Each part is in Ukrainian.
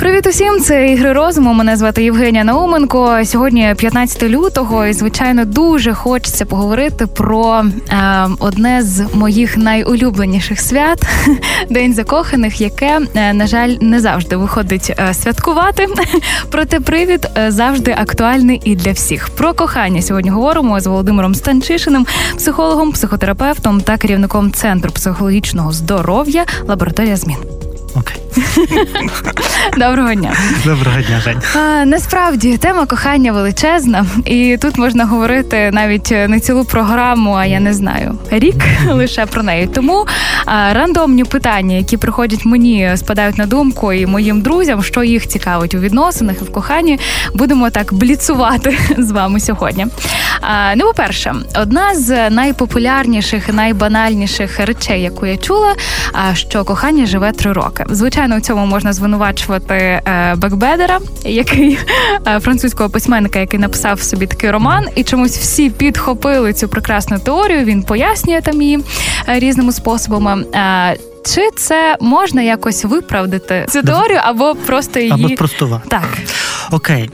Привіт усім, це ігри розуму. Мене звати Євгенія Науменко. Сьогодні 15 лютого, і звичайно дуже хочеться поговорити про е, одне з моїх найулюбленіших свят День закоханих, яке е, на жаль не завжди виходить е, святкувати. Проте привід е, завжди актуальний і для всіх. Про кохання сьогодні говоримо з Володимиром Станчишиним, психологом, психотерапевтом та керівником центру психологічного здоров'я лабораторія змін. Окей. Доброго дня. Доброго дня, Жень. А, Насправді тема кохання величезна, і тут можна говорити навіть не цілу програму, а я не знаю, рік лише про неї. Тому а, рандомні питання, які приходять мені, спадають на думку і моїм друзям, що їх цікавить у відносинах і в коханні, будемо так бліцувати з вами сьогодні. А, Ну, по-перше, одна з найпопулярніших і найбанальніших речей, яку я чула, що кохання живе три роки. Звичайно, у цьому можна звинувачувати е, Бекбедера, який е, французького письменника, який написав собі такий роман, і чомусь всі підхопили цю прекрасну теорію. Він пояснює там її е, різними способами. Чи це можна якось виправдати цю теорію, або просто її або простувати. Так. Окей.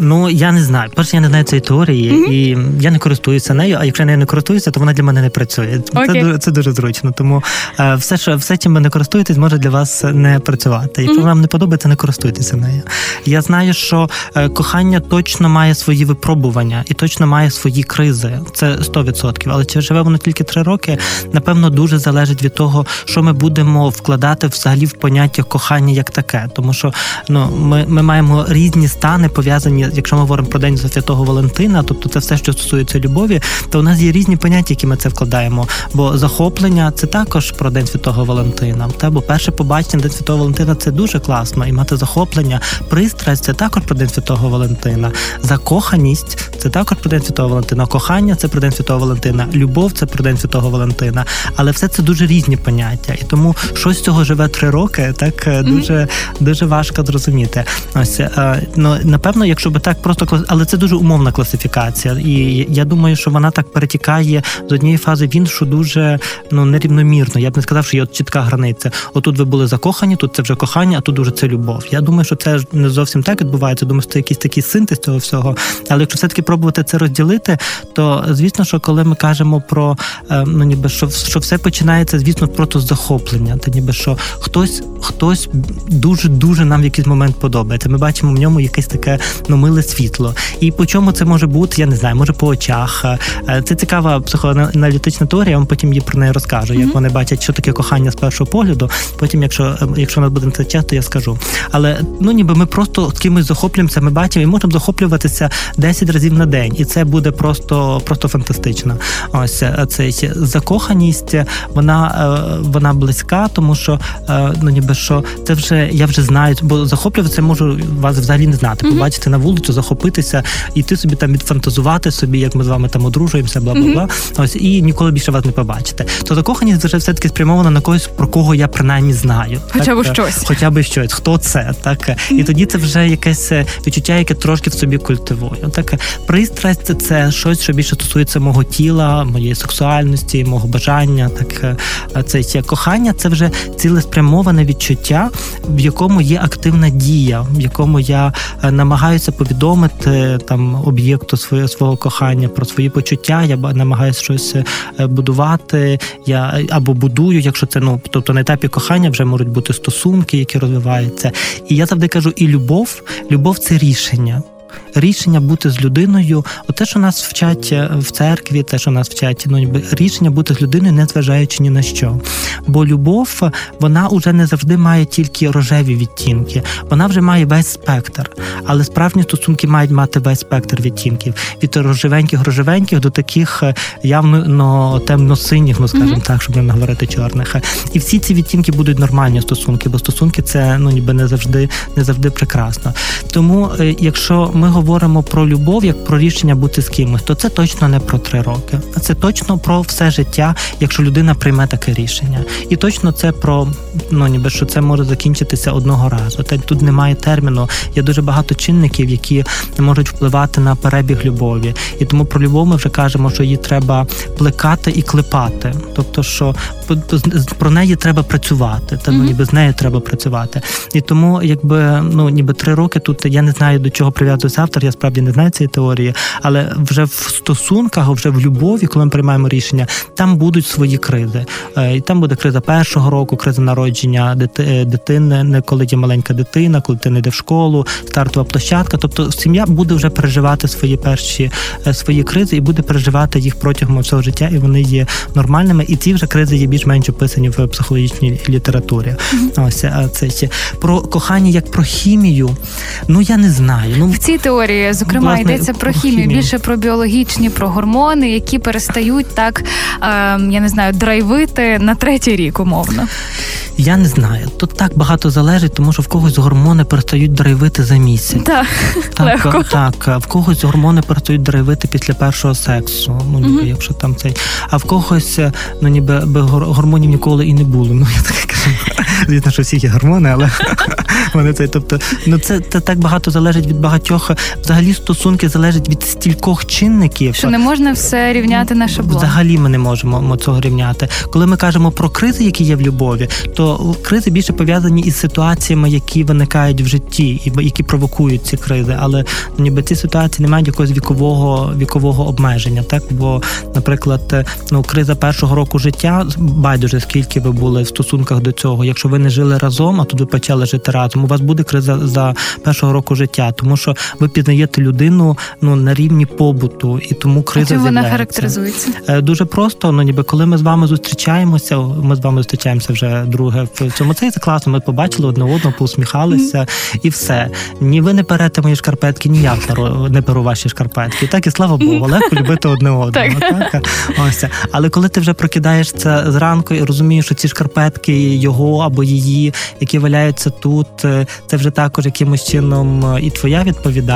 Ну я не знаю. Перше, я не знаю цієї теорії, mm-hmm. і я не користуюся нею. А якщо я нею не користуюся, то вона для мене не працює. Okay. Це дуже це дуже зручно. Тому е, все, що все, чим ви не користуєтесь, може для вас не працювати. Якщо mm-hmm. вам не подобається, не користуйтеся нею. Я знаю, що е, кохання точно має свої випробування і точно має свої кризи. Це 100%. Але чи живе воно тільки три роки? Напевно, дуже залежить від того, що ми будемо вкладати взагалі в поняття кохання як таке, тому що ну ми, ми маємо різні стани пов'язані якщо ми говоримо про день Святого Валентина, тобто це все, що стосується любові, то у нас є різні поняття, які ми це вкладаємо. Бо захоплення це також про День Святого Валентина. Та бо перше побачення День Святого Валентина це дуже класно. І мати захоплення, пристрасть це також про День Святого Валентина. Закоханість це також про День Святого Валентина. Кохання це про День Святого Валентина. Любов це про День Святого Валентина. Але все це дуже різні поняття. І тому щось з цього живе три роки, так mm-hmm. дуже дуже важко зрозуміти. Ось е, ну напевно, якщо би так просто але це дуже умовна класифікація, і я думаю, що вона так перетікає з однієї фази в іншу дуже ну нерівномірно. Я б не сказав, що є от чітка границя. Отут ви були закохані, тут це вже кохання, а тут уже це любов. Я думаю, що це не зовсім так відбувається. Думаю, що це якийсь такий синтез цього всього. Але якщо все таки пробувати це розділити, то звісно, що коли ми кажемо про е, ну ніби що що все починається, звісно, просто з захоплення, та ніби що хтось хтось дуже дуже нам в якийсь момент подобається. Ми бачимо в ньому якесь таке ну миле світло. І по чому це може бути, я не знаю, може по очах. Е, це цікава психоаналітична теорія, я вам потім її про неї розкажу. Як mm-hmm. вони бачать, що таке кохання з першого погляду. Потім, якщо е, якщо нас буде це часто, я скажу. Але ну ніби ми просто з кимось захоплюємося, ми бачимо і можемо захоплюватися 10 разів на день, і це буде просто просто фантастично. Ось е, цей закоханість, вона вона близька, тому що ну ніби що це вже я вже знаю, бо захоплюватися можу вас взагалі не знати. Побачити mm-hmm. на вулицю, захопитися, і ти собі там відфантазувати собі, як ми з вами там одружуємося, бла бла бла. Mm-hmm. Ось і ніколи більше вас не побачите. То закоханість вже все таки спрямована на когось, про кого я принаймні знаю. Хоча б щось, хоча б щось, хто це, так і тоді це вже якесь відчуття, яке трошки в собі культивую. Так пристрасть це щось, що більше стосується мого тіла, моєї сексуальності, мого бажання. Так це кохання, це вже цілеспрямоване відчуття, в якому є активна дія, в якому я намагаюся повідомити там об'єкту своє свого кохання про свої почуття. Я намагаюся щось е, будувати. Я або будую, якщо це ну тобто на етапі кохання вже можуть бути стосунки, які розвиваються. І я завжди кажу: і любов, любов це рішення рішення бути з людиною, оте, що нас вчать е, в церкві, те, що нас вчать, ну рішення бути з людиною, не зважаючи ні на що. Бо любов, вона вже не завжди має тільки рожеві відтінки, вона вже має весь спектр. Але справжні стосунки мають мати весь спектр відтінків від рожевеньких рожевеньких до таких е, явно ну, темно-синіх, ну скажімо mm-hmm. так, щоб не говорити чорних. І всі ці відтінки будуть нормальні стосунки, бо стосунки це ну ніби не завжди не завжди прекрасно. Тому, е, якщо ми говоримо про любов як про рішення бути з кимось, то це точно не про три роки, а це точно про все життя, якщо людина прийме таке рішення. І точно це про ну ніби що це може закінчитися одного разу. Та тут немає терміну. Є дуже багато чинників, які можуть впливати на перебіг любові. І тому про любов ми вже кажемо, що її треба плекати і клепати. Тобто, що про неї треба працювати, та ну ніби з нею треба працювати. І тому, якби ну ніби три роки тут я не знаю до чого прив'язується автор, я справді не знаю цієї теорії, але вже в стосунках, вже в любові, коли ми приймаємо рішення, там будуть свої кризи. Е, і там буде криза першого року, криза народження е, дитини, не коли є маленька дитина, коли ти не йде в школу, стартова площадка. Тобто сім'я буде вже переживати свої перші е, свої кризи і буде переживати їх протягом всього життя, і вони є нормальними. І ці вже кризи є більш-менш описані в психологічній літературі. Mm-hmm. Ось це ще про кохання як про хімію. Ну я не знаю. Ну в цій теорії, зокрема, власне, йдеться про, хімію, хімію, більше про біологічні, про гормони, які перестають так, е, я не знаю, драйвити на третій рік, умовно. Я не знаю. Тут так багато залежить, тому що в когось гормони перестають драйвити за місяць. Так, так, легко. так. В когось гормони перестають драйвити після першого сексу. Ну ніби, mm-hmm. якщо там цей, а в когось ну ніби гормонів ніколи і не було. Ну я так кажу. Звісно, що всі є гормони, але вони це, тобто, ну це, це так багато залежить від багатьох. Взагалі стосунки залежать від стількох чинників. Що не можна все рівняти на шаблон. Взагалі ми не можемо цього рівняти. Коли ми кажемо про кризи, які є в любові, то кризи більше пов'язані із ситуаціями, які виникають в житті, і які провокують ці кризи. Але ніби ці ситуації не мають якогось вікового вікового обмеження. Так, бо, наприклад, ну криза першого року життя байдуже скільки ви були в стосунках до цього. Якщо ви не жили разом, а тут ви почали жити разом, у вас буде криза за першого року життя, тому що ви пізнаєте людину ну на рівні побуту, і тому криза Чим вона характеризується е, дуже просто. Ну ніби коли ми з вами зустрічаємося, ми з вами зустрічаємося вже друге в цьому. Це класно. Ми побачили одне одного, поусміхалися, mm-hmm. і все. Ні, ви не перете мої шкарпетки, ні я не перу ваші шкарпетки. Так і слава Богу, легко любити одне одного. Так. Ось ось. Але коли ти вже прокидаєшся зранку і розумієш, що ці шкарпетки його або її, які валяються тут, е, це вже також якимось чином е, і твоя відповідальність,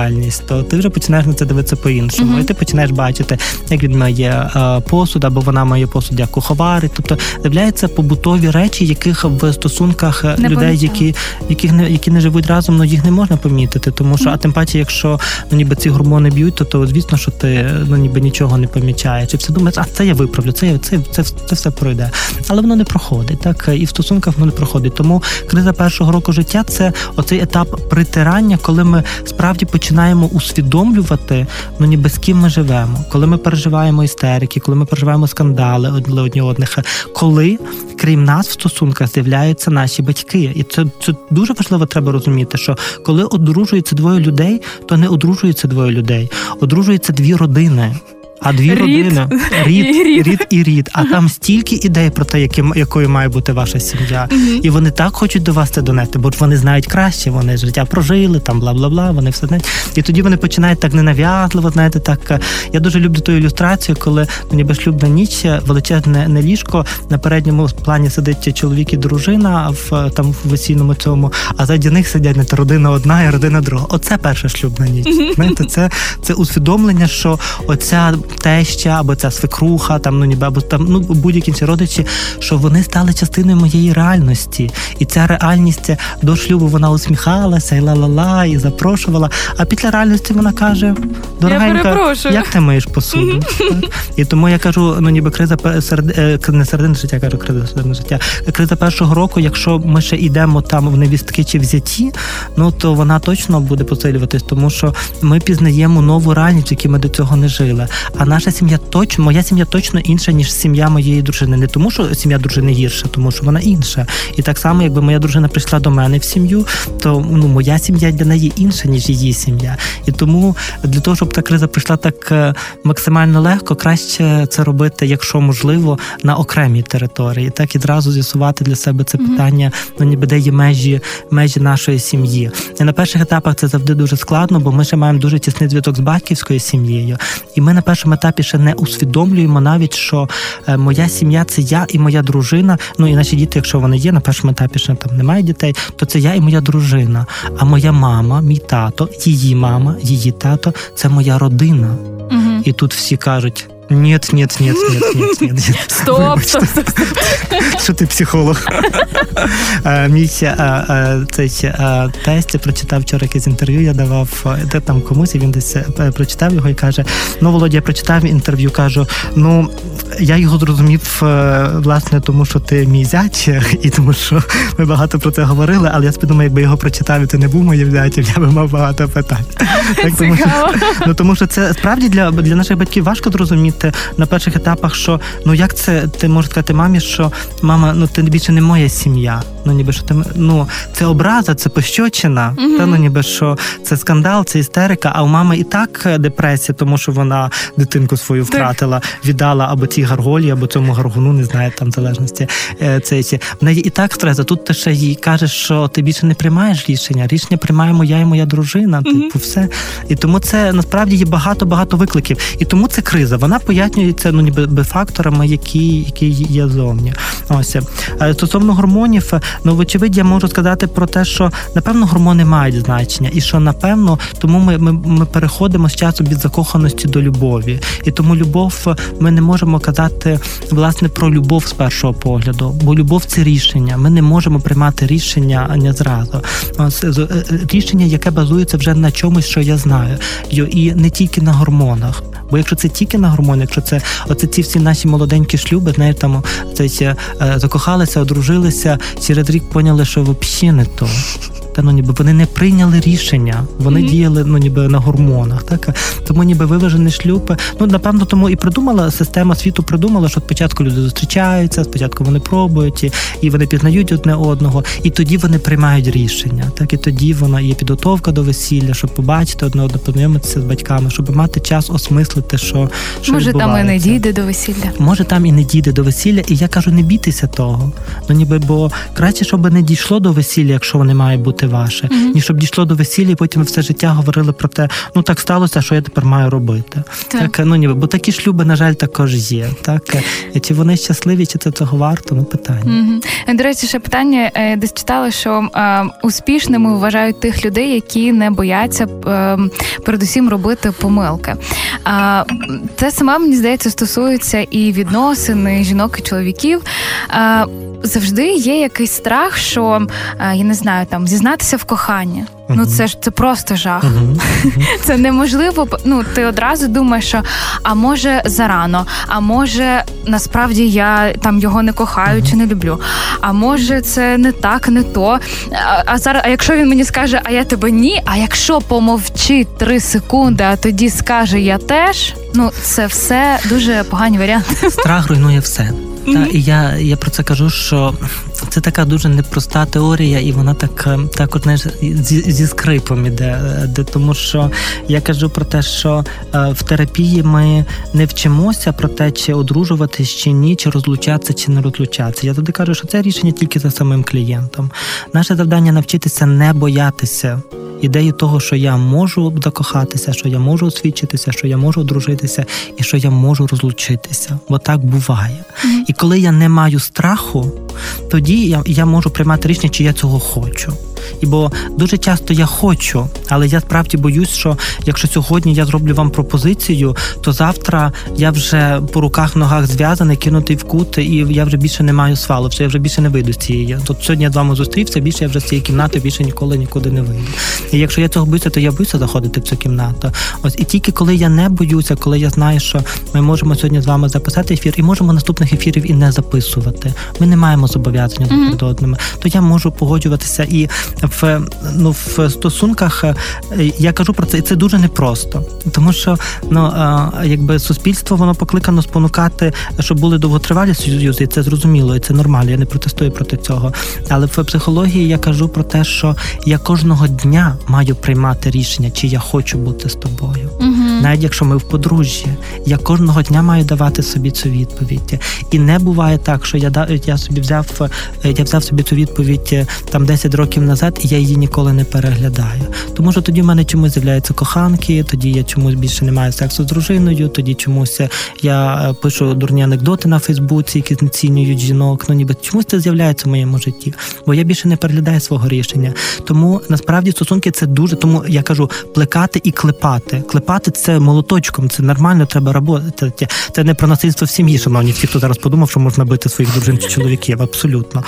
то ти вже починаєш на це дивитися по-іншому. Mm-hmm. І ти починаєш бачити, як він має е, посуд, або вона має посуд як куховари. Тобто з'являються побутові речі, яких в стосунках не людей, які яких не які не живуть разом, ну їх не можна помітити. Тому що, mm-hmm. а тим паче, якщо ну ніби ці гормони б'ють, то то звісно, що ти ну ніби нічого не помічаєш. І все думаєш, а це я виправлю, це це, це, це все пройде. Але воно не проходить, так і в стосунках воно не проходить. Тому криза першого року життя це оцей етап притирання, коли ми справді починаємо усвідомлювати, ну ніби з ким ми живемо, коли ми переживаємо істерики, коли ми переживаємо скандали одні одних, коли крім нас в стосунках з'являються наші батьки, і це це дуже важливо. Треба розуміти, що коли одружується двоє людей, то не одружується двоє людей, одружуються дві родини а дві родини рід, рід. рід і рід. А там стільки ідей про те, яким якою має бути ваша сім'я, і вони так хочуть до вас це донести, бо вони знають краще, вони життя прожили, там бла бла бла. Вони все знають. І тоді вони починають так ненав'язливо. Знаєте, так я дуже люблю ту ілюстрацію, коли ну, ніби шлюбна ніч, величезне не ліжко на передньому плані сидить чоловік і дружина в там в весільному цьому, а заді них сидять не родина одна і родина друга. Оце перша шлюбна ніч. Знаєте, це це усвідомлення, що оця теща або ця свекруха, там ну ніби або там ну будь-які інші родичі, що вони стали частиною моєї реальності, і ця реальність до шлюбу вона усміхалася і ла-ла-ла, і запрошувала. А після реальності вона каже: дорогенька, як ти миєш посуду? І тому я кажу: ну ніби криза серед е, не середини життя, кажу, криза середини життя. Криза першого року, якщо ми ще йдемо там в невістки чи взяті, ну то вона точно буде посилюватись, тому що ми пізнаємо нову реальність, в якій ми до цього не жили. А наша сім'я точно, моя сім'я точно інша, ніж сім'я моєї дружини. Не тому, що сім'я дружини гірша, тому що вона інша. І так само, якби моя дружина прийшла до мене в сім'ю, то ну моя сім'я для неї інша, ніж її сім'я. І тому для того, щоб та криза прийшла так е, максимально легко, краще це робити, якщо можливо, на окремій території, так і зразу з'ясувати для себе це питання, ну ніби де є межі межі нашої сім'ї. І на перших етапах це завжди дуже складно, бо ми ще маємо дуже тісний зв'язок з батьківською сім'єю, і ми на перших першому етапі ще не усвідомлюємо навіть, що е, моя сім'я це я і моя дружина. Ну і наші діти, якщо вони є на першому етапі, ще там немає дітей, то це я і моя дружина. А моя мама, мій тато, її мама, її тато це моя родина. Угу. І тут всі кажуть. Нет, нет, нет, нет, нет, нет, нет. Стоп, стоп, стоп. Що ти психолог? Мій цей тесть прочитав вчора якесь інтерв'ю, я давав де там комусь, і він десь прочитав його і каже: Ну, Володя, я прочитав інтерв'ю, кажу, ну я його зрозумів, власне, тому що ти мій зять, і тому що ми багато про це говорили, але я сподумав, якби його прочитав, і ти не був моїм зятем, я би мав багато питань. Так, тому, що, ну, тому що це справді для, для наших батьків важко зрозуміти розуміти на перших етапах, що ну як це ти можеш сказати мамі, що мама, ну ти більше не моя сім'я. Ну ніби що ти ну це образа, це пощочина. Mm-hmm. Та ну ніби що це скандал, це істерика. А у мами і так депресія, тому що вона дитинку свою втратила, віддала або цій гарголі, або цьому гаргуну, не знаю, там залежності. Е, це в неї і так стрес. а Тут ти ще їй кажеш, що ти більше не приймаєш рішення. Рішення приймаємо я і моя дружина. Mm-hmm. Типу, все. І тому це насправді є багато багато викликів. І тому це криза. Вона пояснюється ну ніби факторами, які які є зовні. Ось е, стосовно гормонів, ну вочевидь, я можу сказати про те, що напевно гормони мають значення, і що напевно тому ми, ми, ми переходимо з часу від закоханості до любові, і тому любов ми не можемо казати власне про любов з першого погляду, бо любов це рішення. Ми не можемо приймати рішення не зразу. Ось е, рішення, яке базується вже на чомусь, що я знаю, і не тільки на гормонах. Бо якщо це тільки на гормони, якщо це оце ці всі наші молоденькі шлюби, знаєте, там це закохалися, одружилися, через рік поняли, що взагалі не то та ну ніби вони не прийняли рішення, вони mm-hmm. діяли ну ніби на гормонах. Так тому ніби виважений шлюб. Ну напевно, тому і придумала система світу. Придумала, що спочатку люди зустрічаються, спочатку вони пробують і, і вони пізнають одне одного, і тоді вони приймають рішення. Так і тоді вона є підготовка до весілля, щоб побачити одне одне, познайомитися з батьками, щоб мати час осмислити, що що може там і не дійде до весілля. Може там і не дійде до весілля, і я кажу, не бійтеся того. Ну ніби бо краще, щоб не дійшло до весілля, якщо вони мають бути ваше, mm-hmm. ніж щоб дійшло до весілля, і потім все життя говорили про те, ну так сталося, що я тепер маю робити. Так, так ну ніби, бо такі шлюби, на жаль, також є. Так і чи вони щасливі, чи це цього варто? Ну питання. Mm-hmm. До речі, ще питання е, десь читала, що е, успішними вважають тих людей, які не бояться е, передусім робити помилки. А це саме мені здається стосується і відносин жінок і чоловіків. Завжди є якийсь страх, що я не знаю, там зізнатися в коханні. Uh-huh. Ну це ж це просто жах. Uh-huh. Uh-huh. Це неможливо. Ну ти одразу думаєш, що а може зарано, а може насправді я там його не кохаю чи не люблю. А може це не так, не то. А, а зараз, а якщо він мені скаже, а я тебе ні. А якщо помовчить три секунди, а тоді скаже я теж. Ну це все дуже погані варіанти. Страх руйнує все. Та і я я про це кажу, що це така дуже непроста теорія, і вона так е, також зі, зі скрипом іде. Е, де тому, що я кажу про те, що е, в терапії ми не вчимося про те, чи одружуватись чи ні, чи розлучатися, чи не розлучатися. Я завжди кажу, що це рішення тільки за самим клієнтом. Наше завдання навчитися не боятися ідеї того, що я можу закохатися, що я можу освідчитися, що я можу одружитися і що я можу розлучитися, бо так буває. Mm-hmm. І коли я не маю страху, тоді я, я можу приймати рішення, чи я цього хочу. І бо дуже часто я хочу, але я справді боюсь, що якщо сьогодні я зроблю вам пропозицію, то завтра я вже по руках, ногах зв'язаний, кинутий в кут, і я вже більше не маю свалу, що я вже більше не вийду з цієї. Тут сьогодні я з вами зустрівся, більше я вже з цієї кімнати більше ніколи нікуди не вийду. І якщо я цього боюся, то я боюся заходити в цю кімнату. Ось і тільки коли я не боюся, коли я знаю, що ми можемо сьогодні з вами записати ефір, і можемо наступних ефірів і не записувати. Ми не маємо зобов'язання mm-hmm. перед одними, то я можу погоджуватися і в ну в стосунках е, я кажу про це, і це дуже непросто, тому що ну якби суспільство воно покликано спонукати, щоб були довготривалі союзи, і це зрозуміло, і це нормально. Я не протестую проти цього. Але в психології я кажу про те, що я кожного дня маю приймати рішення, чи я хочу бути з тобою, угу. навіть якщо ми в подружжі, я кожного дня маю давати собі цю відповідь. І не буває так, що я я собі взяв взяв я взяв собі цю відповідь там 10 років назад, і я її ніколи не переглядаю. Тому що тоді в мене чомусь з'являються коханки, тоді я чомусь більше не маю сексу з дружиною, тоді чомусь я пишу дурні анекдоти на Фейсбуці, які знецінюють жінок. Ну ніби чомусь це з'являється в моєму житті, бо я більше не переглядаю свого рішення. Тому насправді стосунки це дуже. Тому я кажу плекати і клепати. Клепати це молоточком, це нормально, треба роботи. Це не про насильство в сім'ї, шановні всі, хто зараз подумав, що можна бити своїх дружин чи чоловіків. Абсолютно.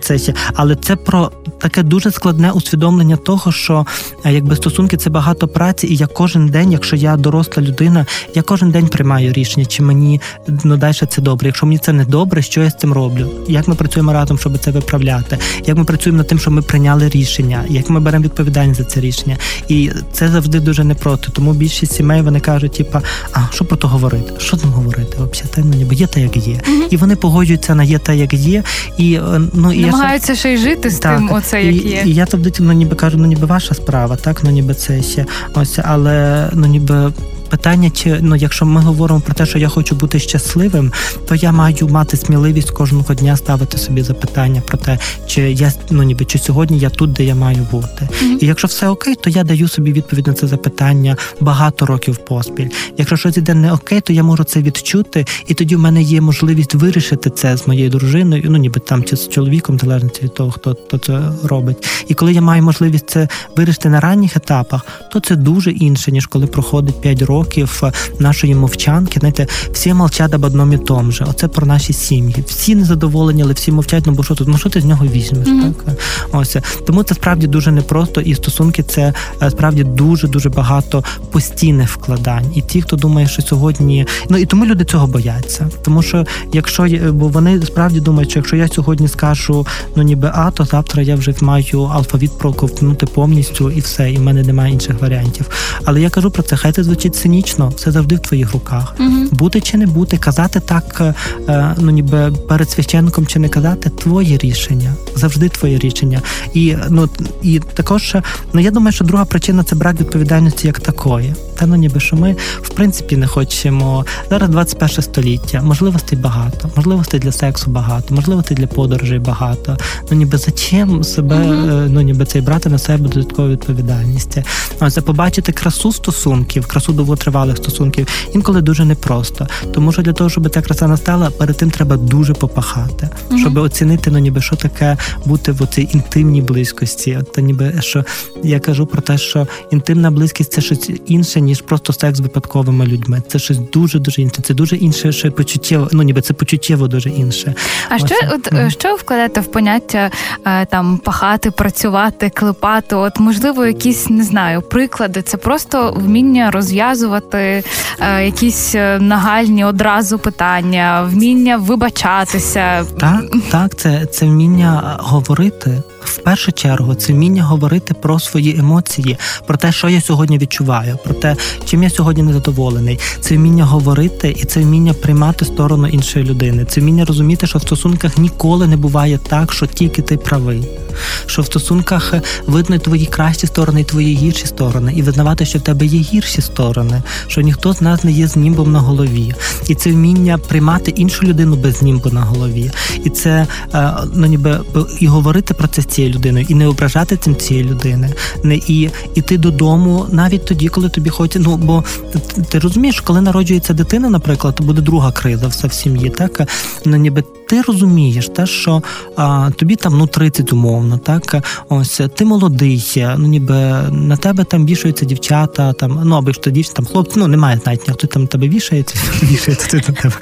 Це але це про таке дуже складне усвідомлення того, що якби стосунки це багато праці, і я кожен день, якщо я доросла людина, я кожен день приймаю рішення, чи мені ну далі це добре. Якщо мені це не добре, що я з цим роблю? Як ми працюємо разом, щоб це виправляти? Як ми працюємо над тим, щоб ми прийняли рішення, як ми беремо відповідальність за це рішення? І це завжди дуже непросто. Тому більшість сімей вони кажуть, типа, а що про то говорити? Що там говорити? Взагалі, ну ніби є те, як є, і вони погоджуються на є те, як є, і е, ну і намагаються ще й жити з так, тим, оце як і, є. І я завжди ну, ніби кажу, ну ніби ваша справа, так ну ніби це ще ось, але ну ніби питання, чи ну, якщо ми говоримо про те, що я хочу бути щасливим, то я маю мати сміливість кожного дня ставити собі запитання про те, чи я ну ніби чи сьогодні я тут, де я маю бути. Mm-hmm. І якщо все окей, то я даю собі відповідь на це запитання багато років поспіль. Якщо щось іде не окей, то я можу це відчути, і тоді в мене є можливість вирішити це з моєю дружиною, ну ніби там чи з чоловіком, залежно від того, хто, хто це робить. І коли я маю можливість це вирішити на ранніх етапах, то це дуже інше ніж коли проходить 5 років років нашої мовчанки. Знаєте, всі мовчать об одному і тому же. Оце про наші сім'ї. Всі незадоволені, але всі мовчать, ну бо що тут? Ну що ти з нього візьмеш? Mm-hmm. Так ось тому це справді дуже непросто, і стосунки це е, справді дуже дуже багато постійних вкладань. І ті, хто думає, що сьогодні, ну і тому люди цього бояться. Тому що якщо бо вони справді думають, що якщо я сьогодні скажу ну ніби а, то завтра я вже маю алфавіт проковтнути повністю і все, і в мене немає інших варіантів. Але я кажу про це, хай це звучить цинічно, все завжди в твоїх руках. Угу. Бути чи не бути, казати так, е, ну ніби перед священником чи не казати, твоє рішення, завжди твоє рішення. І ну і також ну я думаю, що друга причина це брак відповідальності як такої. Та ну ніби що ми в принципі не хочемо зараз 21 століття, можливостей багато, можливостей для сексу багато, можливостей для подорожей багато. Ну ніби зачем себе, mm-hmm. ну ніби цей брати на себе додаткову відповідальність. Ось побачити красу стосунків, красу довготривалих стосунків інколи дуже непросто. Тому що для того, щоб ця краса настала, перед тим треба дуже попахати, mm-hmm. щоб оцінити ну ніби що таке бути в цій інтимній близькості. Та ніби що я кажу про те, що інтимна близькість це щось інше ніж просто секс з випадковими людьми. Це щось дуже дуже інше. Це дуже інше, що почуттєво, ну ніби це почуттєво дуже інше. А Ось. що от mm. що вкладати в поняття е, там пахати, працювати, клепати? От можливо, якісь не знаю, приклади. Це просто вміння розв'язувати е, якісь е, нагальні одразу питання, вміння вибачатися. Так, так, це, це вміння говорити в першу чергу це вміння говорити про свої емоції, про те, що я сьогодні відчуваю, про те, чим я сьогодні незадоволений. Це вміння говорити і це вміння приймати сторону іншої людини. Це вміння розуміти, що в стосунках ніколи не буває так, що тільки ти правий. Що в стосунках видно твої кращі сторони і твої гірші сторони, і визнавати, що в тебе є гірші сторони, що ніхто з нас не є з німбом на голові, і це вміння приймати іншу людину без німбу на голові, і це е, ну ніби і говорити про це з цією людиною, і не ображати цим цієї людини, не і іти додому навіть тоді, коли тобі хочеться. Ну бо ти розумієш, коли народжується дитина, наприклад, то буде друга криза все в сім'ї, так? Ну ніби ти розумієш, те, що а, тобі там ну 30 умовно, так ось ти молодий, ну ніби на тебе там вішаються дівчата, там ну або ж то дівчата, там хлопці, ну немає значення, хто там тебе вішається, вішається ти на тебе.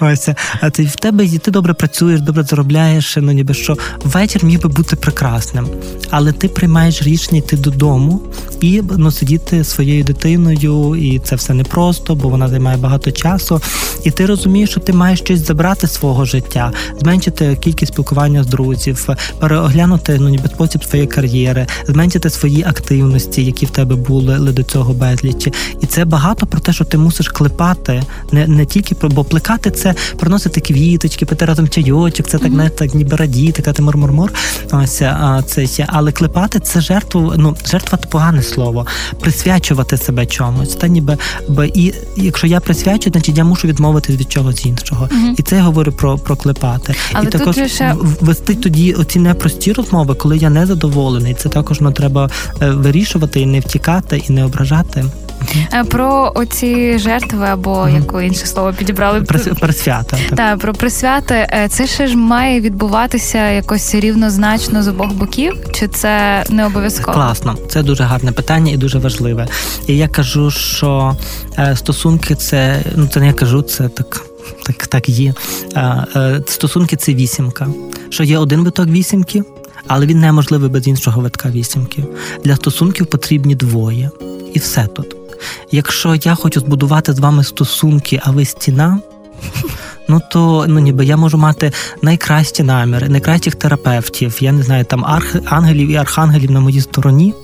Ось а ти в тебе ти добре працюєш, добре заробляєш. Ну ніби що вечір міг би бути прекрасним, але ти приймаєш рішення йти додому і ну, сидіти своєю дитиною, і це все непросто, бо вона займає багато часу. І ти розумієш, що ти маєш щось забрати свого життя, зменшити кількість спілкування з друзів, переоглянути ну ніби спосіб своєї кар'єри, зменшити свої активності, які в тебе були до цього безлічі. І це багато про те, що ти мусиш клепати, не не тільки про бо плекати це приносити квіточки, пити разом чайочок, це так, mm-hmm. не так ніби радіти, казати мур-мур-мур. Ось а це ще, але клепати це жертву. Ну жертва це погане слово, присвячувати себе чомусь. Та ніби бо і якщо я присвячую, значить я мушу відмовитись від чогось іншого. Mm-hmm. І це я говорю про про клепати. Але і також ще... вести тоді оці непрості розмови, коли я не задоволений. Це також ну, треба е, вирішувати і не втікати, і не ображати. Е, про оці жертви або mm-hmm. яке інше слово підібрали присвята. Так, та, про присвяти. Е, це ще ж має відбуватися якось рівнозначно з обох боків, чи це не обов'язково? Класно, це дуже гарне питання і дуже важливе. І я кажу, що стосунки це ну це не я кажу, це так. Так так є. Стосунки це вісімка. Що є один виток вісімки, але він неможливий без іншого витка вісімки. Для стосунків потрібні двоє. І все тут. Якщо я хочу збудувати з вами стосунки, а ви стіна. Ну то ну ніби я можу мати найкращі наміри, найкращих терапевтів, я не знаю, там арх, ангелів і архангелів на моїй стороні.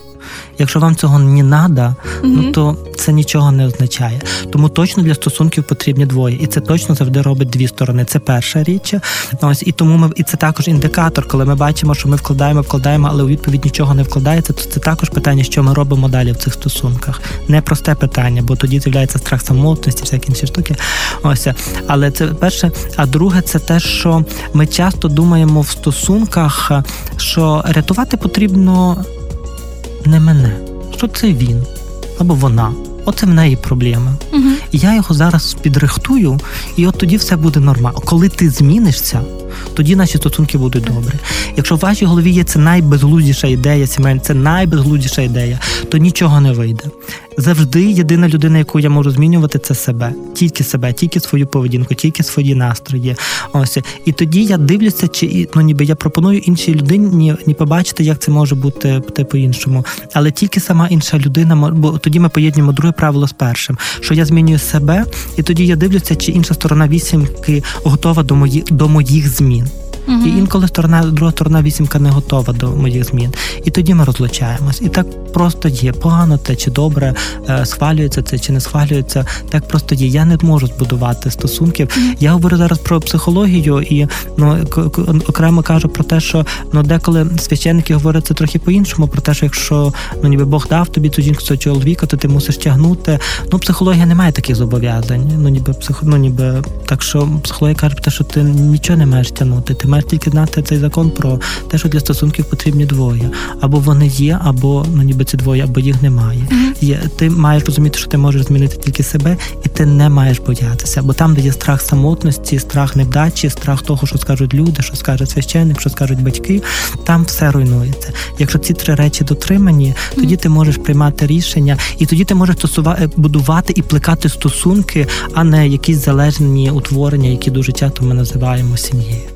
Якщо вам цього не треба, ну то це нічого не означає. Тому точно для стосунків потрібні двоє, і це точно завжди робить дві сторони. Це перша річ. Ось і тому ми і це також індикатор, коли ми бачимо, що ми вкладаємо, вкладаємо, але у відповідь нічого не вкладається. То це також питання, що ми робимо далі в цих стосунках. Непросте питання, бо тоді з'являється страх самотності, всякі інші штуки. Ось але це перше. А друге, це те, що ми часто думаємо в стосунках, що рятувати потрібно не мене, що це він або вона. Оце в неї проблеми. Угу. І я його зараз підрихтую, і от тоді все буде нормально. Коли ти змінишся, тоді наші стосунки будуть добрі. Якщо в вашій голові є це найбезглуздіша ідея, сімейна, це найбезглуздіша ідея, то нічого не вийде. Завжди єдина людина, яку я можу змінювати, це себе, тільки себе, тільки свою поведінку, тільки свої настрої. Ось і тоді я дивлюся, чи ну ніби я пропоную іншій людині ні побачити, як це може бути по іншому, але тільки сама інша людина бо тоді ми поєднуємо друге правило з першим, що я змінюю себе, і тоді я дивлюся, чи інша сторона вісімки готова до моїх до моїх змін. Угу. І інколи сторона, друга сторона вісімка не готова до моїх змін. І тоді ми розлучаємось. І так просто є. Погано те чи добре, е, схвалюється це чи не схвалюється. Так просто є. Я не можу збудувати стосунків. Угу. Я говорю зараз про психологію і ну окремо кажу про те, що ну деколи священники говорять це трохи по-іншому, про те, що якщо ну ніби Бог дав тобі цю жінку цього чоловіка, то ти мусиш тягнути. Ну, психологія не має таких зобов'язань. Ну ніби псих... ну ніби так, що психологія каже про те, що ти нічого не маєш тягнути. Ти маєш тільки знати цей закон про те, що для стосунків потрібні двоє. Або вони є, або ну ніби ці двоє, або їх немає. Є, Ти маєш розуміти, що ти можеш змінити тільки себе, і ти не маєш боятися. Бо там, де є страх самотності, страх невдачі, страх того, що скажуть люди, що скаже священник, що скажуть батьки, там все руйнується. Якщо ці три речі дотримані, тоді ти можеш приймати рішення, і тоді ти можеш стосувати будувати і плекати стосунки, а не якісь залежні утворення, які дуже часто ми називаємо сім'єю.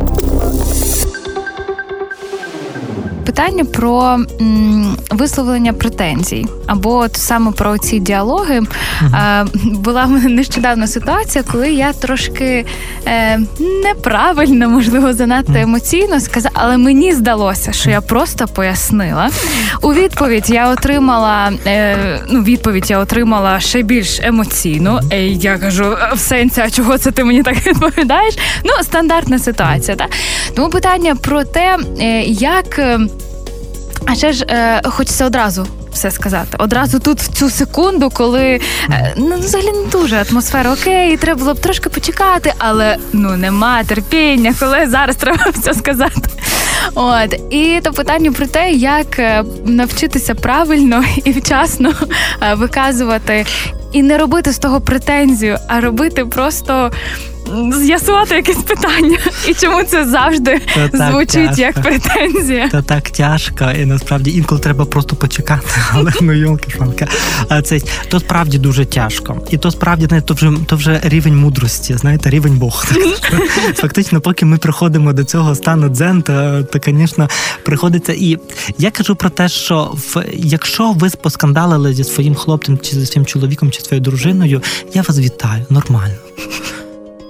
Питання про м, висловлення претензій, або от саме про ці діалоги. Uh-huh. Була в мене нещодавна ситуація, коли я трошки е, неправильно, можливо, занадто емоційно сказала, але мені здалося, що я просто пояснила. У відповідь я отримала е, ну, відповідь я отримала ще більш емоційно. Е, я кажу, в сенсі, а чого це ти мені так відповідаєш? Ну, стандартна ситуація. Так? Тому питання про те, е, як. А ще ж е, хочеться одразу все сказати. Одразу тут в цю секунду, коли е, ну взагалі не дуже атмосфера окей, треба було б трошки почекати, але ну нема терпіння, коли зараз треба все сказати. От і то питання про те, як е, навчитися правильно і вчасно е, виказувати і не робити з того претензію, а робити просто з'ясувати якесь питання, і чому це завжди звучить як претензія. Це так тяжко, і насправді інколи треба просто почекати, але ну йолки шалки А це то справді дуже тяжко, і то справді не то вже то вже рівень мудрості, знаєте, рівень Бог. Фактично, поки ми приходимо до цього стану дзен, то, то звісно, приходиться. І я кажу про те, що в якщо ви поскандалили зі своїм хлопцем, чи зі своїм чоловіком, чи своєю дружиною, я вас вітаю нормально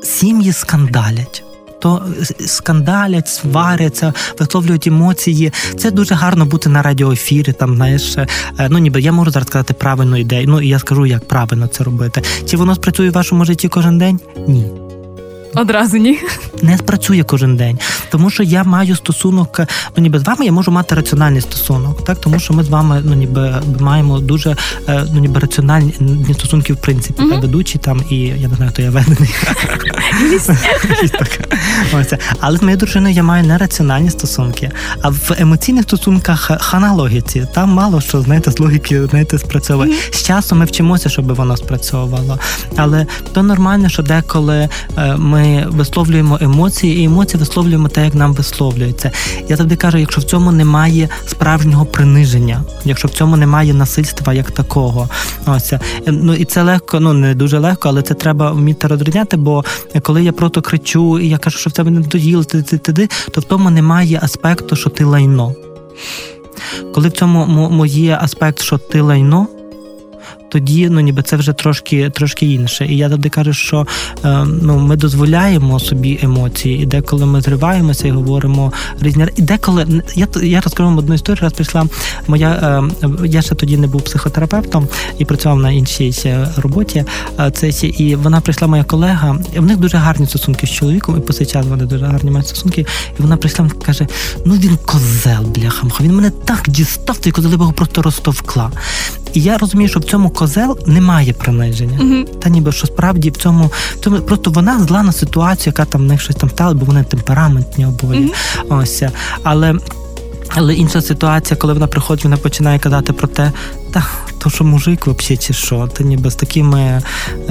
сім'ї скандалять то скандалять, сваряться, висловлюють емоції. Це дуже гарно бути на радіоефірі. Там знаєш, е, ну ніби я можу зараз сказати правильну ідею. Ну і я скажу, як правильно це робити. Чи воно спрацює в вашому житті кожен день? Ні. Одразу ні. Не спрацює кожен день, тому що я маю стосунок, ну ніби з вами я можу мати раціональний стосунок, так тому що ми з вами ну ніби маємо дуже е, ну ніби раціональні стосунки в принципі, mm-hmm. та ведучі там і я не знаю, хто я ведений. Але з моєю дружиною я маю нераціональні стосунки. А в емоційних стосунках хана логіці там мало що знаєте, з логіки знаєте, спрацьовує. З часом ми вчимося, щоб воно спрацьовувало. Але то нормально, що деколи е, ми ми висловлюємо емоції, і емоції висловлюємо те, як нам висловлюється. Я завжди кажу, якщо в цьому немає справжнього приниження, якщо в цьому немає насильства як такого, ось ну і це легко, ну не дуже легко, але це треба вміти розрізняти. Бо коли я просто кричу, і я кажу, що в тебе не доїли, ти, ти, ти, то в тому немає аспекту, що ти лайно. Коли в цьому моє аспект, що ти лайно тоді ну ніби це вже трошки трошки інше. І я завжди кажу, що е, ну ми дозволяємо собі емоції, і деколи ми зриваємося і говоримо різні і деколи я я розкажу вам одну історію. Раз прийшла моя е, я ще тоді не був психотерапевтом і працював на іншій роботі. Це і вона прийшла моя колега. і В них дуже гарні стосунки з чоловіком, і по цей час вони дуже гарні мають стосунки. І вона прийшла і каже: Ну він козел, бляха, він мене так дістав, цей козел його просто розтовкла. І я розумію, що в цьому козел немає приниження. uh Та ніби що справді в цьому в цьому просто вона зла на ситуацію, яка там в них щось там стала, бо вони темпераментні обоє. uh Ось але. Але інша ситуація, коли вона приходить, вона починає казати про те, та то, що мужик, взагалі, чи що, ти ніби з такими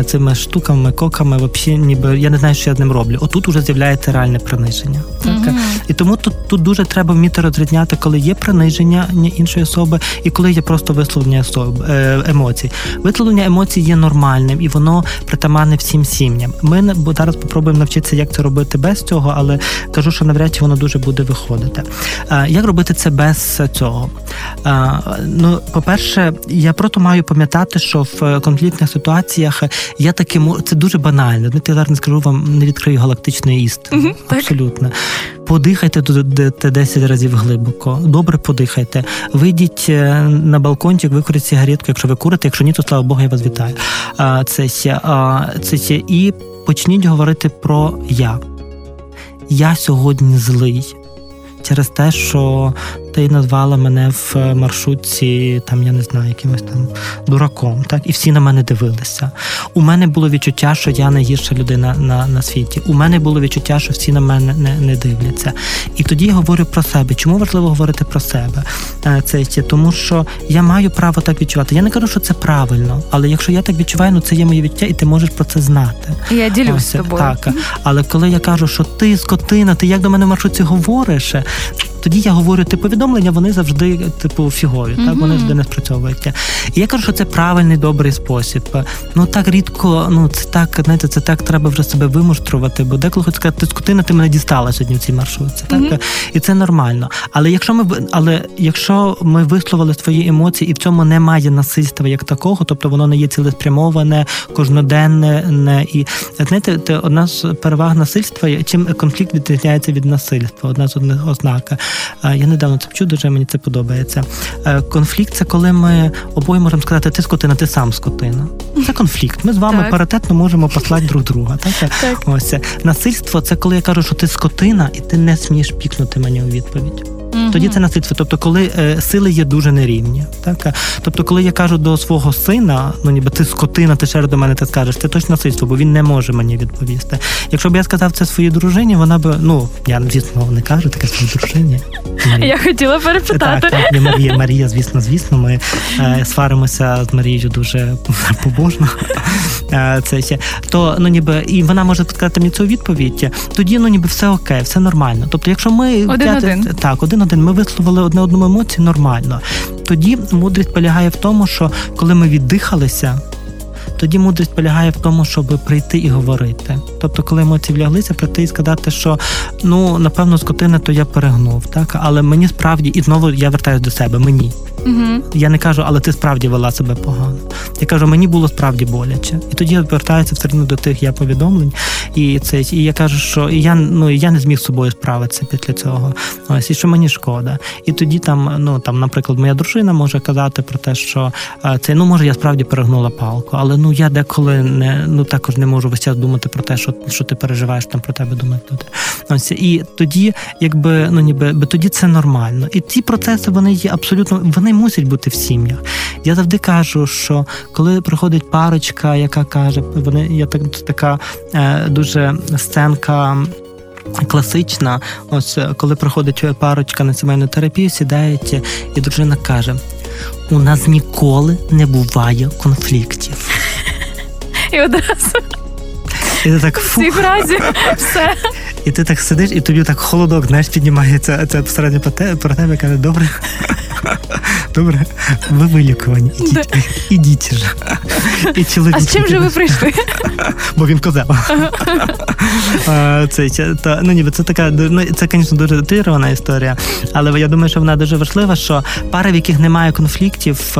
цими штуками, коками, взагалі, ніби я не знаю, що я з ним роблю. Отут уже з'являється реальне приниження. Так? Mm-hmm. І тому тут тут дуже треба вміти розрізняти, коли є приниження іншої особи, і коли є просто висловлення е, емоцій. Висловлення емоцій є нормальним і воно притаманне всім сім'ям. Ми зараз спробуємо навчитися, як це робити без цього, але кажу, що навряд чи воно дуже буде виходити. Як робити це без цього? Ну, по-перше, я просто маю пам'ятати, що в е, конфліктних ситуаціях я таки це дуже банально. Я зараз не скажу вам, не відкрию галактичної істини. Угу, Абсолютно. Подихайте туди 10 разів глибоко. Добре подихайте. Вийдіть е, на балкончик, викуріть сигаретку, якщо ви курите, якщо ні, то слава Богу, я вас вітаю. Це це і почніть говорити про я. Я сьогодні злий через те, що ти назвала мене в маршрутці, там я не знаю, якимось там дураком. Так, і всі на мене дивилися. У мене було відчуття, що я найгірша людина на на світі. У мене було відчуття, що всі на мене не не дивляться. І тоді я говорю про себе. Чому важливо говорити про себе? Е, це тому, що я маю право так відчувати. Я не кажу, що це правильно, але якщо я так відчуваю, ну це є моє відчуття, і ти можеш про це знати. Я ділюсь з тобою. Так, але коли я кажу, що ти скотина, ти як до мене в маршрутці говориш, тоді я говорю, ти повідомлення, вони завжди типу фігові, mm-hmm. так вони завжди не спрацьовують. І я кажу, що це правильний добрий спосіб. Ну так рідко, ну це так, знаєте, це так треба вже себе вимуштрувати, бо деколи хочу сказати, скотина, ти мене дістала сьогодні в цій маршрутці. Так mm-hmm. і це нормально. Але якщо ми але якщо ми висловили свої емоції, і в цьому немає насильства як такого, тобто воно не є цілеспрямоване, кожноденне, не і знаєте, одна з переваг насильства, чим конфлікт відрізняється від насильства, одна з одних ознак. Я недавно це вчу, дуже мені це подобається. Е, конфлікт це коли ми обоє можемо сказати, ти скотина, ти сам скотина. Це конфлікт. Ми з вами так. паритетно можемо послати друг друга. Так? так. Ось насильство це коли я кажу, що ти скотина, і ти не смієш пікнути мені у відповідь. Mm-hmm. Тоді це насильство. Тобто, коли е, сили є дуже нерівні. Так? Тобто, коли я кажу до свого сина, ну ніби ти скотина, ти ще до мене ти скажеш, це точно насильство, бо він не може мені відповісти. Якщо б я сказав це своїй дружині, вона б, ну я звісно не кажу таке своїй дружині. Ми... Я хотіла перепитати. Так, так, Марія, Марія, звісно, звісно, ми е, сваримося з Марією дуже побожно. Е, це ще. То ну ніби і вона може сказати мені цю відповідь, тоді ну ніби все окей, все нормально. Тобто, якщо ми один-один. так, один один, ми висловили одне одному емоції нормально. Тоді мудрість полягає в тому, що коли ми віддихалися тоді мудрість полягає в тому, щоб прийти і говорити. Тобто, коли емоції вляглися, прийти і сказати, що ну напевно скотина, то я перегнув, так але мені справді і знову я вертаюся до себе. Мені Угу. Я не кажу, але ти справді вела себе погано. Я кажу, мені було справді боляче. І тоді я повертаюся все одно до тих я повідомлень. І це і я кажу, що і я ну я не зміг з собою справитися після цього. Ось і що мені шкода. І тоді там, ну там, наприклад, моя дружина може казати про те, що це ну може я справді перегнула палку, але ну я деколи не ну також не можу весь час думати про те, що що ти переживаєш там про тебе думати. Ось і тоді, якби ну ніби тоді це нормально. І ці процеси вони є абсолютно вони мусять бути в сім'ях. Я завжди кажу, що коли приходить парочка, яка каже, вони я так така е, дуже сценка. Класична, ось коли приходить парочка на сімейну терапію, сідають, і дружина каже: у нас ніколи не буває конфліктів. І одразу і ти так фух. Всі фразі все. І ти так сидиш, і тобі так холодок, знаєш, піднімається це посередньо про тебе каже, добре. Добре, ви вилікувані. Ідіть, ідіть же. І чоловік. А з чим же ви прийшли? Бо він козел. Це, та, ну, ніби це така ну, це, звісно, дуже детирована історія, але я думаю, що вона дуже важлива, що пари, в яких немає конфліктів.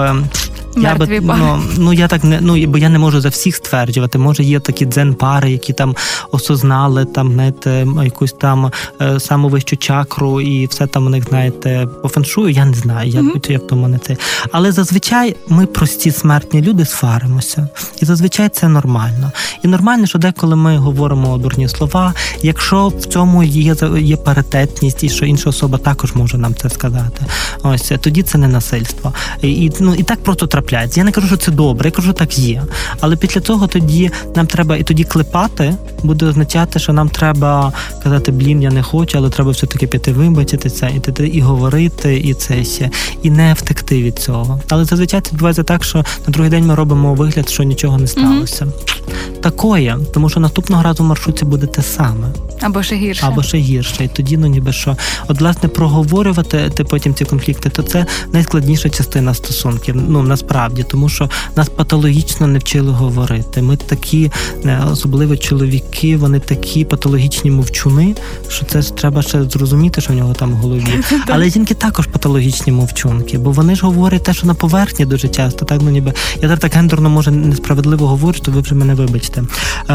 Я би, ну, ну я так не ну бо я не можу за всіх стверджувати. Може, є такі дзен-пари, які там осознали там, знаєте, якусь там е, саму вищу чакру, і все там у них, знаєте, по феншую, я не знаю, як mm-hmm. як то мене це. Але зазвичай ми прості смертні люди сваримося. І зазвичай це нормально. І нормально, що деколи ми говоримо дурні слова, якщо в цьому є є паритетність, і що інша особа також може нам це сказати. Ось тоді це не насильство. І ну і так просто треба трапляється. Я не кажу, що це добре, я кажу, що так є. Але після того тоді нам треба і тоді клепати, буде означати, що нам треба казати, блін, я не хочу, але треба все-таки піти вибачити це, і ти і говорити, і це ще, і не втекти від цього. Але зазвичай це відбувається так, що на другий день ми робимо вигляд, що нічого не сталося. Mm-hmm. Такое, тому що наступного разу в маршруті буде те саме. Або ще гірше. Або ще гірше. І тоді, ну ніби що, от власне проговорювати ти потім ці конфлікти, то це найскладніша частина стосунків. Ну насправді, тому що нас патологічно не вчили говорити. Ми такі, е, особливо чоловіки, вони такі патологічні мовчуни, що це ж треба ще зрозуміти, що в нього там в голові. Але жінки також патологічні мовчунки, бо вони ж говорять те, що на поверхні дуже часто. Так ну ніби я зараз так гендерно може несправедливо говорю, то ви вже мене вибачте.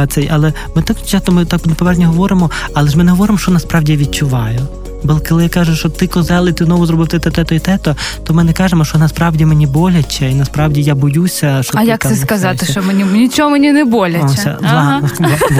Цей, але ми так часто ми так на поверхні говоримо. Але ж ми не говоримо, що насправді я відчуваю. Бо коли каже, що ти козел, і ти знову зробив те, те, те, і те, то, то ми не кажемо, що насправді мені боляче, і насправді я боюся, що а ти як там це сказати, що мені нічого мені не боляче? Ага.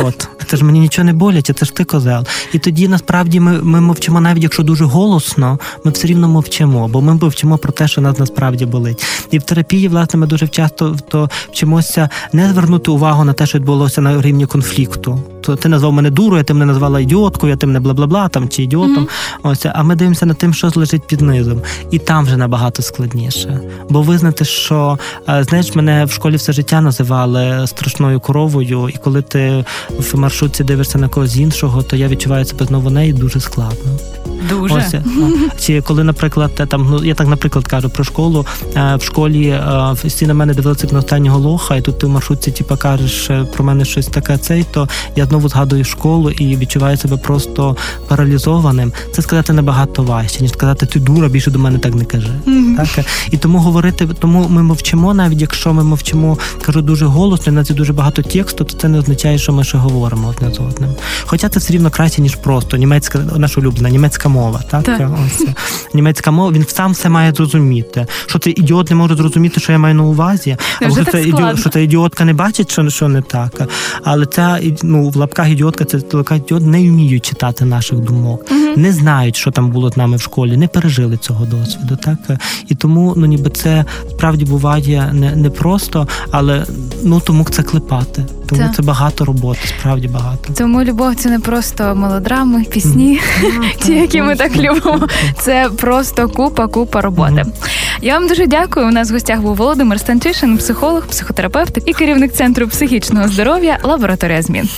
от. Це ж мені нічого не боляче, це ж ти козел. І тоді насправді ми ми мовчимо, навіть якщо дуже голосно, ми все рівно мовчимо, бо ми мовчимо про те, що нас насправді болить. І в терапії, власне, ми дуже часто то вчимося не звернути увагу на те, що відбулося на рівні конфлікту. То ти назвав мене дурою, ти мене назвала ідіоткою, я ти мене бла-бла-бла там чи ідіотом. Mm-hmm. Ось, а ми дивимося над тим, що лежить під низом, і там вже набагато складніше. Бо визнати, що е, знаєш, мене в школі все життя називали страшною коровою, і коли ти в маршрутці дивишся на когось іншого, то я відчуваю себе знову неї дуже складно. Дуже. Ось, чи коли, наприклад, там ну я так, наприклад, кажу про школу е, в школі е, всі на мене дивилися на останнього лоха, і тут ти в маршрутці, типу, кажеш про мене щось таке, цей, то я знову згадую школу і відчуваю себе просто паралізованим. Це сказати набагато важче, ніж сказати, ти дура, більше до мене так не кажи. Mm-hmm. Так і тому говорити, тому ми мовчимо, навіть якщо ми мовчимо, кажу дуже голосно, на це дуже багато тексту, то це не означає, що ми ще говоримо одне з одним. Хоча це все рівно краще, ніж просто німецька, наша улюблена німецька мова. Так, так. Ось німецька мова, він сам все має зрозуміти. Що цей ідіот не може зрозуміти, що я маю на увазі, або що це ідіот, що ця ідіотка не бачить, що що не так. Але ця ну в лапках ідіотка, це лапках ідіот не вміють читати наших думок, угу. не знають, що там було з нами в школі, не пережили цього досвіду. Так і тому ну ніби це справді буває не не просто, але ну тому це клепати. Тому це, це багато роботи, справді багато. Тому любов це не просто мелодрами, пісні, ті, які ми так любимо. Це просто купа, купа роботи. Я вам дуже дякую. У нас в гостях був Володимир Станчишин, психолог, психотерапевт і керівник центру психічного здоров'я лабораторія змін.